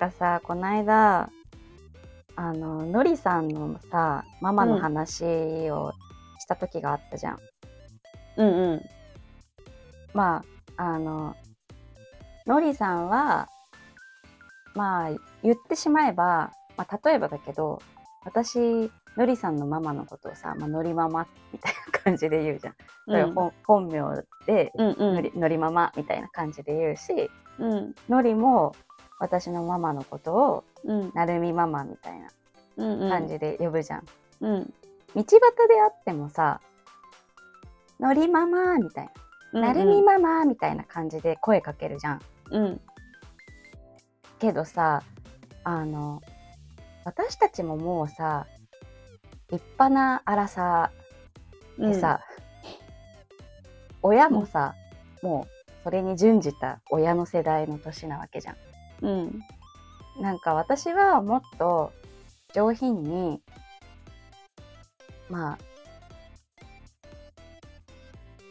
かさこないだあののりさんのさママの話をした時があったじゃん。うんうん。まああののりさんはまあ言ってしまえば、まあ、例えばだけど私のりさんのママのことをさ、まあ、のりママみたいな感じで言うじゃん。それうん本本名でうんうんのりのりママみたいな感じで言うしうんのりも私のママのことをうんなるみママみたいなうんうん感じで呼ぶじゃん。うん道端であってもさ「のりママ」みたいな「なるみママ」みたいな感じで声かけるじゃん。うんけどさあの私たちももうさ立派な荒さでさ、親もさ、もうそれに準じた親の世代の年なわけじゃん。うん。なんか私はもっと上品にまあ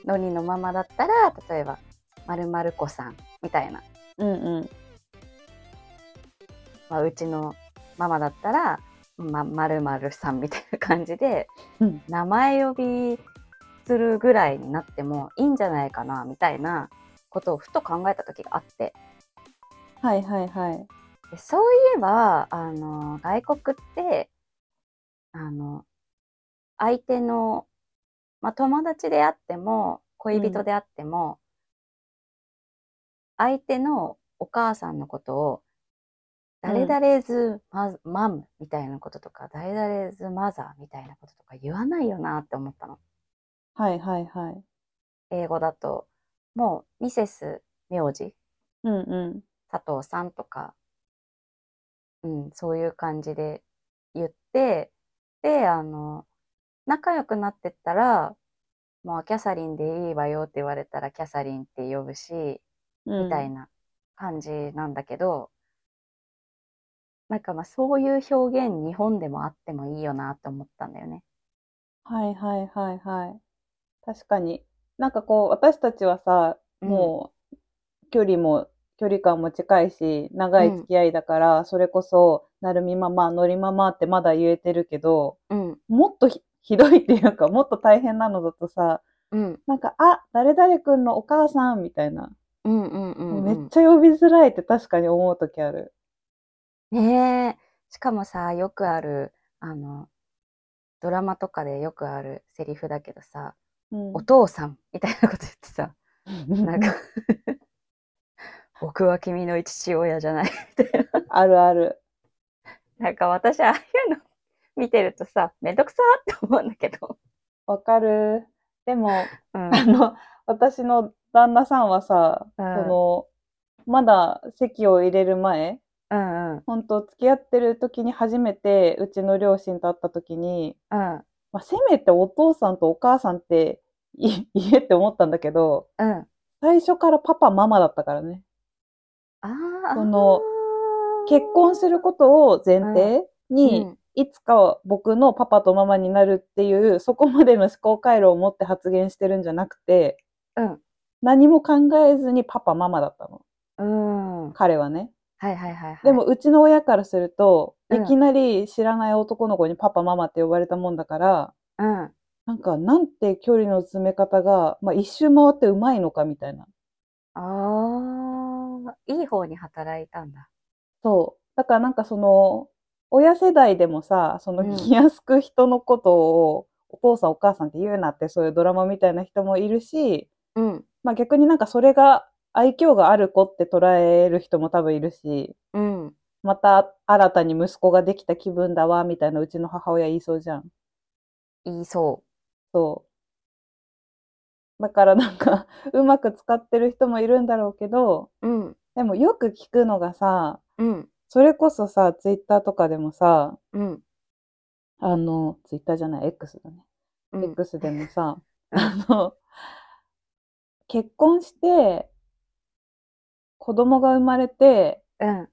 のりのママだったら例えば「まるまる子さん」みたいな、うんうん。まあ、うちのママだったら「ままるまるさん」みたいな感じでうん。名前呼びするぐらいになってもいいんじゃないかなみたいなことをふと考えた時があってはいはいはい。でそういえばあの外国ってあの相手の、まあ、友達であっても恋人であっても、相手のお母さんのことを誰々ズマ,、マムみたいなこととか誰々ズマザーみたいなこととか言わないよなって思ったの。はいはいはい。英語だと。もうミセス名字。うんうん佐藤さんとか、うん、そういう感じで言って、で、あの、仲良くなってったら、もうキャサリンでいいわよって言われたらキャサリンって呼ぶし、うんみたいな感じなんだけど、なんかまあそういう表現日本でもあってもいいよなって思ったんだよね。はいはいはいはい。確かに。なんかこう、私たちはさ、うんもう、距離も、距離感も近いし、長い付き合いだから、それこそ、なるみママ、のりママってまだ言えてるけど、うん、もっとひひどいっていうか、もっと大変なのだとさ、うん、なんか、あ、誰々くんのお母さんみたいな、うん、うん、うん。めっちゃ呼びづらいって確かに思うときある。ねえ。しかもさ、よくある、あの、ドラマとかでよくあるセリフだけどさ、うんお父さんみたいなこと言ってさ、なんか、僕は君の父親じゃないみたいな。あるある。なんか私、ああいうの見てるとさ、めんどくさーって思うんだけど。わかる。でも、うん。あの、私の旦那さんはさ、うんその、まだ籍を入れる前、うんうん。本当付き合ってる時に初めてうちの両親と会った時に、うん。まあ、せめてお父さんとお母さんってい 言えって思ったんだけど、うん。最初からパパママだったからね。その結婚することを前提に、うんいつかは僕のパパとママになるっていう、そこまでの思考回路を持って発言してるんじゃなくて、うん。何も考えずにパパママだったの。うん。はい彼はね。はいはいはい。でも、うちの親からすると、うんいきなり知らない男の子にパパママって呼ばれたもんだから、うん。なんか、なんて距離の詰め方が、まあ、一周回ってうまいのかみたいな。ああ、いい方に働いたんだ。そう。だからなんかその、親世代でもさ、そのうん気安く人のことを、お父さんお母さんって言うなってそういうドラマみたいな人もいるし、うん。まあ逆になんかそれが愛嬌がある子って捉える人も多分いるし、うん。また新たに息子ができた気分だわ、みたいなうちの母親言いそうじゃん。言いそそう。だからなんか、うまく使ってる人もいるんだろうけど、う。うん。でもよく聞くのがさ、うん。それこそさ、ツイッターとかでもさ、うん。あの、ツイッターじゃない、X だね。うん。X でもさ、あの、結婚して、子供が生まれて、うん。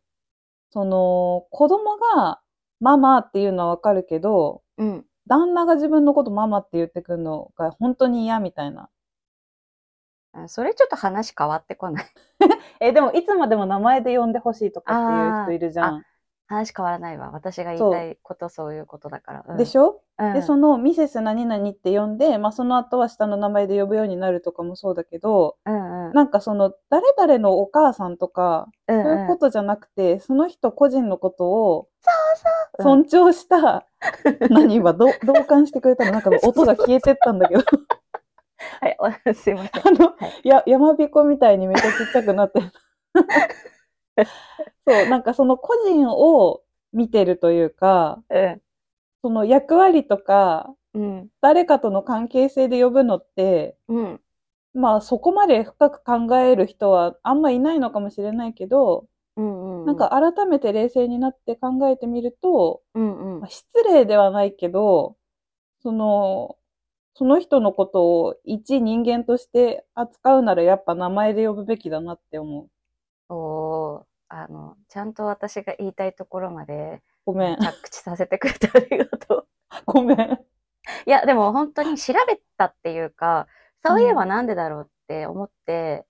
その、子供がママっていうのはわかるけど、うん。旦那が自分のことママって言ってくるのが本当に嫌みたいな。あそれちょっと話変わってこない？え、え、でもいつまでも名前で呼んでほしいとかっていう人いるじゃん。話変わらないわ。私が言いたいことそういうことだから。うん。でしょ、うん。で、そのミセス何々って呼んで、まあその後は下の名前で呼ぶようになるとかもそうだけど、うんうん。なんかその誰々のお母さんとか、うんそういうことじゃなくて、その人個人のことをうん。尊重した、何？今ど同感してくれたの？なんか音が消えてったんだけど、はい、お すいません。あの、はいや、山彦みたいにめっちゃちっちゃくなってる。そう、なんかその個人を見てるというか、うん。その役割とか、うん。誰かとの関係性で呼ぶのって、うん。まあそこまで深く考える人はあんまいないのかもしれないけど、うん。うん。なんか、改めて冷静になって考えてみると、うんうんまあ。失礼ではないけど、その、その人のことを一人間として扱うならやっぱ名前で呼ぶべきだなって思う。おーあの、ちゃんと私が言いたいところまでごめん。着地させてくれてありがとう。ごめん。いや、でも本当に調べたっていうか、そういえばなんでだろうって思って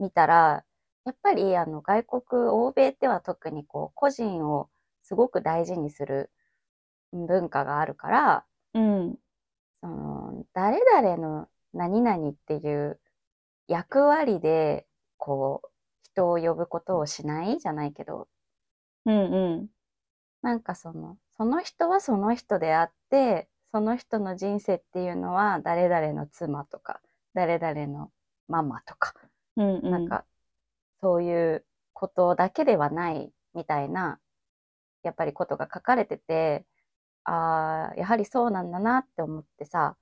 みたら、やっぱりあの外国、欧米では特にこう個人をすごく大事にする文化があるから、うん。その誰々の何々っていう役割でこう人を呼ぶことをしないじゃないけど、うんうん。なんかその、その人はその人であって、その人の人生っていうのは誰々の妻とか、誰々のママとか、うんうん。なんかそういうことだけではないみたいな、やっぱりことが書かれてて、ああ、やはりそうなんだなって思ってさ、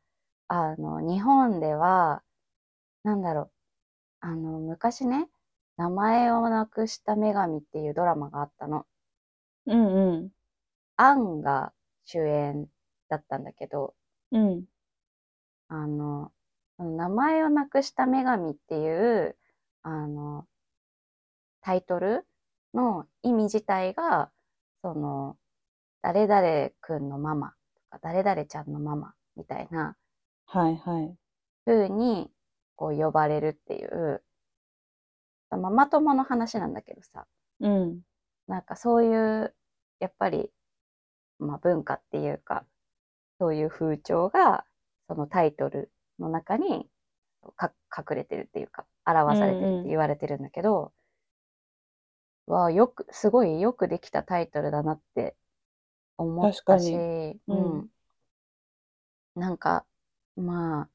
あの、日本では、なんだろう、あの、昔ね、名前をなくした女神っていうドラマがあったの。うんうん。アンが主演だったんだけど、うん。あの、名前をなくした女神っていう、あの、タイトルの意味自体が、その、誰々くんのママとか、誰々ちゃんのママみたいなはいはい。風に、こう呼ばれるっていう、ママ友の話なんだけどさ、うん。なんかそういう、やっぱり、まあ文化っていうか、そういう風潮が、そのタイトルの中にか隠れてるっていうか、表されてるって言われてるんだけど、わあ、よく、すごいよくできたタイトルだなって思ったし、ううんん。なんか、まあ、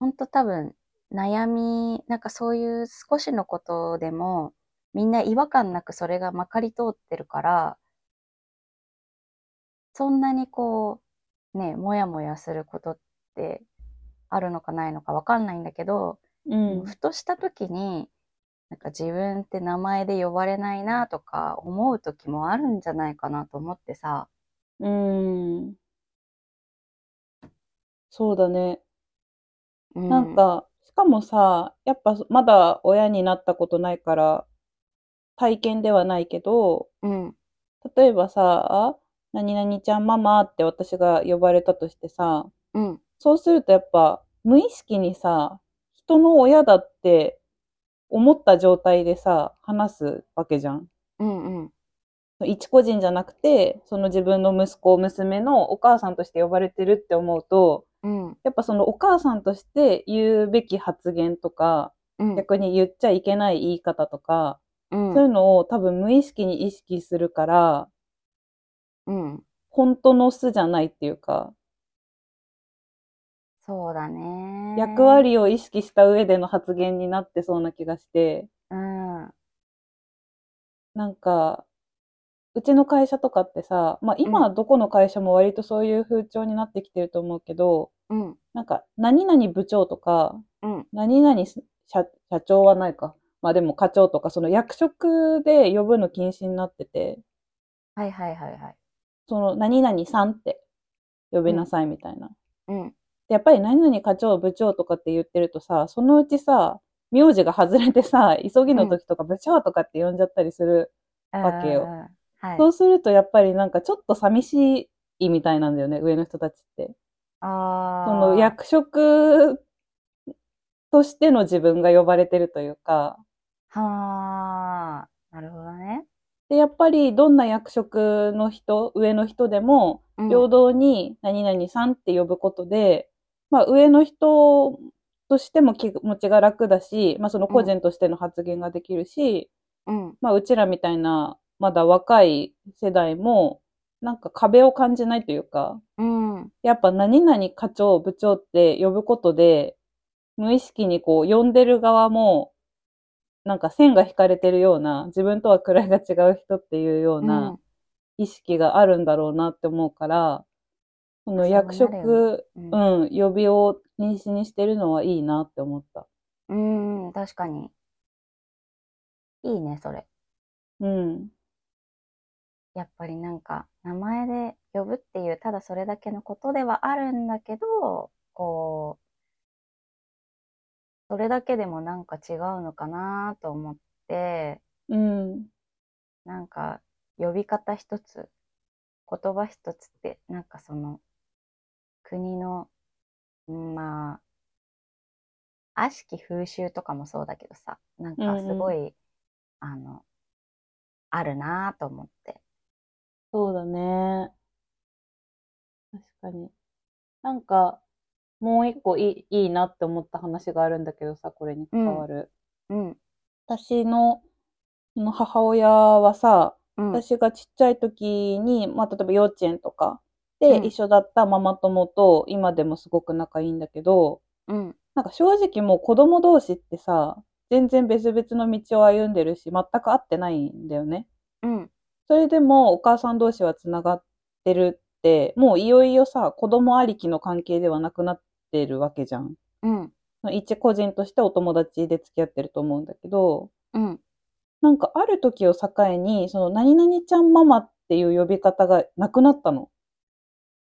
ほんと多分、悩み、なんかそういう少しのことでも、みんな違和感なくそれがまかり通ってるから、そんなにこう、ね、もやもやすることってあるのかないのかわかんないんだけど、うん。ふとした時に、なんか自分って名前で呼ばれないなとか思う時もあるんじゃないかなと思ってさ、うん。そうだね。うなん、か、しかもさ、やっぱまだ親になったことないから、体験ではないけど、うん、例えばさ、何々ちゃんママって私が呼ばれたとしてさ、うん、そうするとやっぱ無意識にさ、人の親だって思った状態でさ、話すわけじゃん。うん、うん、一個人じゃなくて、その自分の息子、娘のお母さんとして呼ばれてるって思うと、うん、やっぱそのお母さんとして言うべき発言とか、うん、逆に言っちゃいけない言い方とか、うん。そういうのを多分無意識に意識するから、うん、本当の素じゃないっていうか、そうだね。役割を意識した上での発言になってそうな気がして、うん、なんか、うちの会社とかってさ、まあ今はどこの会社も割とそういう風潮になってきてると思うけど、うん、なんか、何々部長とか、うん、何々社社長はないか。まあでも課長とか、その役職で呼ぶの禁止になってて、はいはいはいはい。その何々さんって呼びなさいみたいな。うん、でやっぱり何々課長、部長とかって言ってるとさ、そのうちさ、名字が外れてさ、急ぎの時とか部長とかって呼んじゃったりする。わけようん。はい。そうするとやっぱりなんかちょっと寂しいみたいなんだよね、上の人たちって。あその役職としての自分が呼ばれてるというか、はあ、なるほどね。で、やっぱりどんな役職の人、上の人でも、うん平等に何々さんって呼ぶことで、まあ上の人としても気持ちが楽だし、まあその個人としての発言ができるし、うん。まあうちらみたいなまだ若い世代もなんか壁を感じないというか、うん。やっぱ何々課長、部長って呼ぶことで、無意識にこう呼んでる側も、なんか線が引かれてるような、自分とは位が違う人っていうような意識があるんだろうなって思うから、その役そうなる職、うん。うん、呼びを認識にしてるのはいいなって思った。うん、うん、確かに。いいね、それ。うん。やっぱりなんか、名前で呼ぶっていう、ただそれだけのことではあるんだけど、こう、それだけでもなんか違うのかなと思って、うん。なんか、呼び方一つ、言葉一つって、なんかその、国の、うんまあ、悪しき風習とかもそうだけどさ、なんかすごい、あの、あるなと思って。そうだね。確かに。なんか、もう一個いいいいなって思った話があるんだけどさ、これに関わる。うん、私の、その母親はさ、うん、私がちっちゃい時に、まあ、例えば幼稚園とかでうん一緒だったママ友と今でもすごく仲いいんだけど、うん、なんか正直もう子供同士ってさ、全然別々の道を歩んでるし、全く会ってないんだよね。うん、それでもお母さん同士はつながってるって、もういよいよさ、子供ありきの関係ではなくなってるわけじゃん。うん、一個人としてお友達で付き合ってると思うんだけど、うん、なんかある時を境に、その何々ちゃんママっていう呼び方がなくなったの。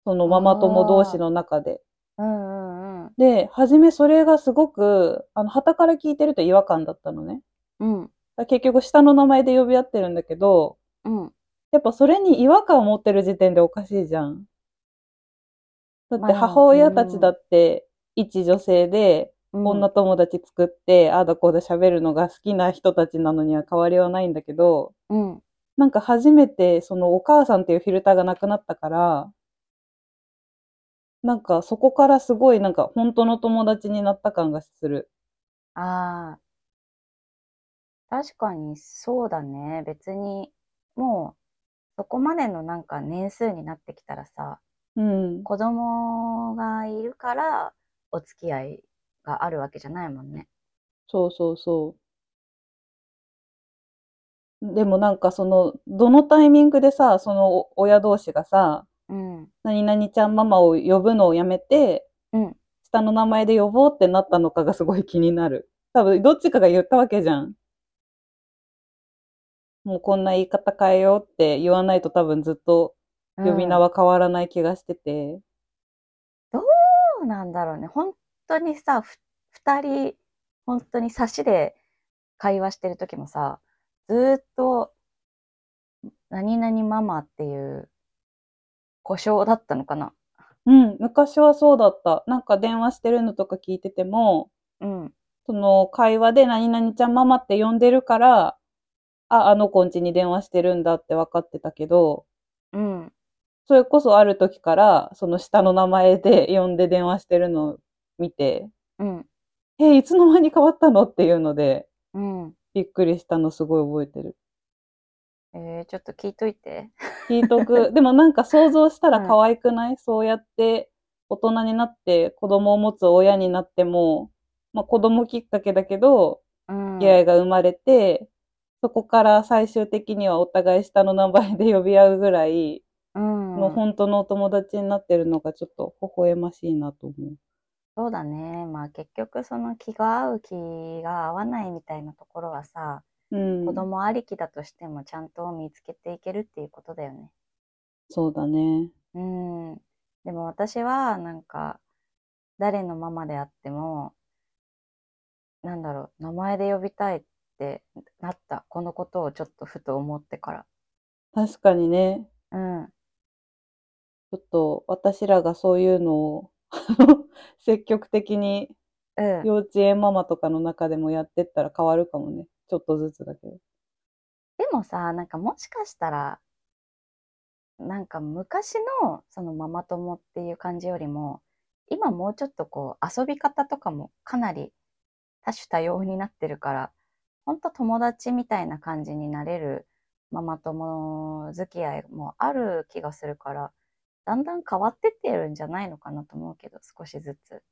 そのママ友同士の中で。うん、うん、で、初めそれがすごく、あの、旗から聞いてると違和感だったのね。うん、結局下の名前で呼び合ってるんだけど、うん。やっぱそれに違和感を持ってる時点でおかしいじゃん。だってまあ母親たちだって一女性でうん女友達作って、ああだこうだ喋るのが好きな人たちなのには変わりはないんだけど、うん、なんか初めてそのお母さんっていうフィルターがなくなったから、なんかそこからすごいなんか本当の友達になった感がする。ああ。確かにそうだね。別に、もう、そこまでのなんか年数になってきたらさ、うん。子供がいるからお付き合いがあるわけじゃないもんね。そうそうそう。でもなんかその、どのタイミングでさ、そのお親同士がさ、うん。何々ちゃんママを呼ぶのをやめて、うん。下の名前で呼ぼうってなったのかがすごい気になる。多分どっちかが言ったわけじゃん。もうこんな言い方変えようって言わないと多分ずっと呼び名うんは変わらない気がしてて。どうなんだろうね。本当にさ、ふ二人、本当に差しで会話してる時もさ、ずーっと、何々ママっていう故障だったのかな。うん、昔はそうだった。なんか電話してるのとか聞いてても、うん。その会話で何々ちゃんママって呼んでるから、あ、あの子ん家に電話してるんだって分かってたけど、うん。それこそある時から、その下の名前で 呼んで電話してるのを見て、うん。え、いつの間に変わったのっていうので、うん。びっくりしたのすごい覚えてる。えー、ちょっと聞いといて。聞いとく。でもなんか想像したらうん可愛くない、そうやって大人になって子供を持つ親になっても、まあ子供きっかけだけど、うん。出会いが生まれて、そこから最終的にはお互い下の名前で呼び合うぐらいうん。の本当のお友達になってるのがちょっと微笑ましいなと思う。そうだね。まあ結局その気が合う気が合わないみたいなところはさ、うん。子供ありきだとしてもちゃんと見つけていけるっていうことだよね。そうだね。うん。でも私はなんか誰のママであっても、なんだろう、名前で呼びたいってなった。このことをちょっとふと思ってから。確かにね。うん。ちょっと私らがそういうのを 積極的にうん。幼稚園ママとかの中でもやってったら変わるかもね。ちょっとずつだけど。でもさ、なんかもしかしたら、なんか昔のそのママ友っていう感じよりも、今もうちょっとこう遊び方とかもかなり多種多様になってるから、ほんと友達みたいな感じになれるママ友付き合いもある気がするから、だんだん変わってってるんじゃないのかなと思うけど、少しずつ。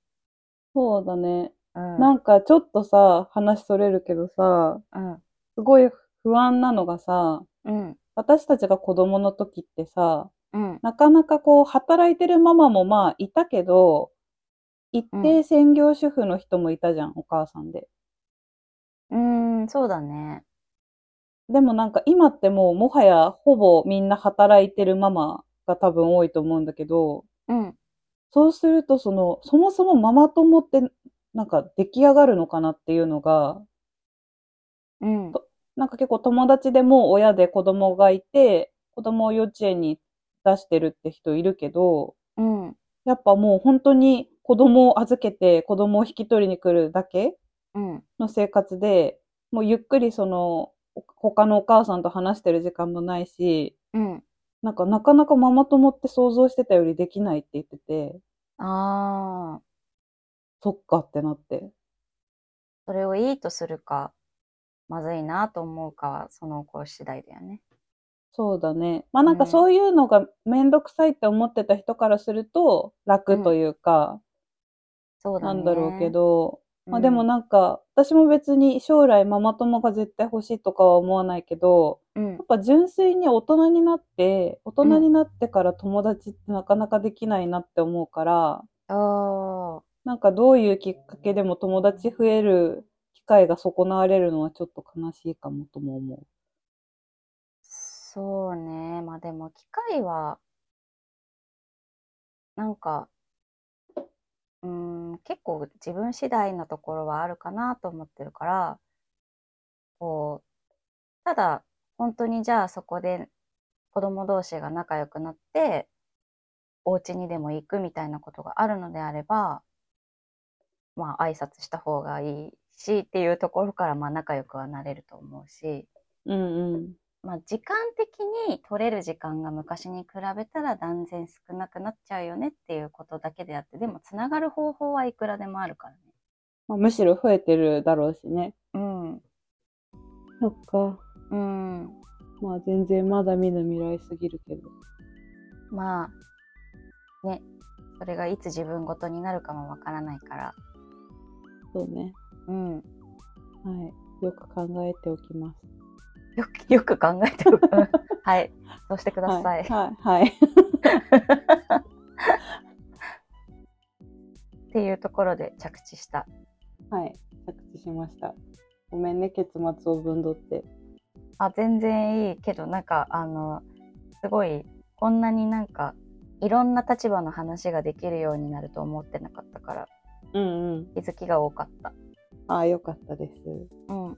そうだね。うん。なんかちょっとさ、話それるけどさ、うん。すごい不安なのがさ、うん。私たちが子供の時ってさ、うん。なかなかこう、働いてるママもまあいたけど、一定専業主婦の人もいたじゃん、お母さんで。そうだね。でもなんか今ってもうもはやほぼみんな働いてるママが多分多いと思うんだけど、うん。そうするとその、そもそもママ友ってなんか出来上がるのかなっていうのが、うん。なんか結構友達でも親で子供がいて、子供を幼稚園に出してるって人いるけど、うん。やっぱもう本当に子供を預けて子供を引き取りに来るだけうん。の生活で、もうゆっくりその、他のお母さんと話してる時間もないし、うん。なんかなかなかママ友って想像してたよりできないって言ってて、ああ、そっかってなって。それをいいとするか、まずいなと思うかは、その子次第だよね。そうだね。まあなんかうんそういうのがめんどくさいって思ってた人からすると楽というか、そうだね。なんだろうけど、まあでもうんなんか私も別に将来ママ友が絶対欲しいとかは思わないけど、うんやっぱ純粋に大人になって、大人になってから友達ってなかなかできないなって思うから、ああ、なんかどういうきっかけでも友達増える機会が損なわれるのはちょっと悲しいかもとも思う。そうね。まあでも、機会は、なんか、うん、結構自分次第なところはあるかなと思ってるから、こう、ただ、本当にじゃあそこで子供同士が仲良くなって、お家にでも行くみたいなことがあるのであれば、まあ挨拶した方がいいしっていうところからまあ仲良くはなれると思うし、うんうん。まあ時間的に取れる時間が昔に比べたら断然少なくなっちゃうよねっていうことだけであって、でもつながる方法はいくらでもあるからね。まあ、むしろ増えてるだろうしね。うん。そっか。うん。まあ全然まだ見ぬ未来すぎるけど。まあ、ね。それがいつ自分ごとになるかもわからないから。そうね。うん。はい。よく考えておきます。よく、よく考えて はい。そうしてください。はい。はい。はい。っていうところで着地した。はい。着地しました。ごめんね、結末をぶんどって。あ、全然いいけど、なんか、あの、すごい、こんなになんか、いろんな立場の話ができるようになると思ってなかったから、うんうん。気づきが多かった。ああ、よかったです。うん。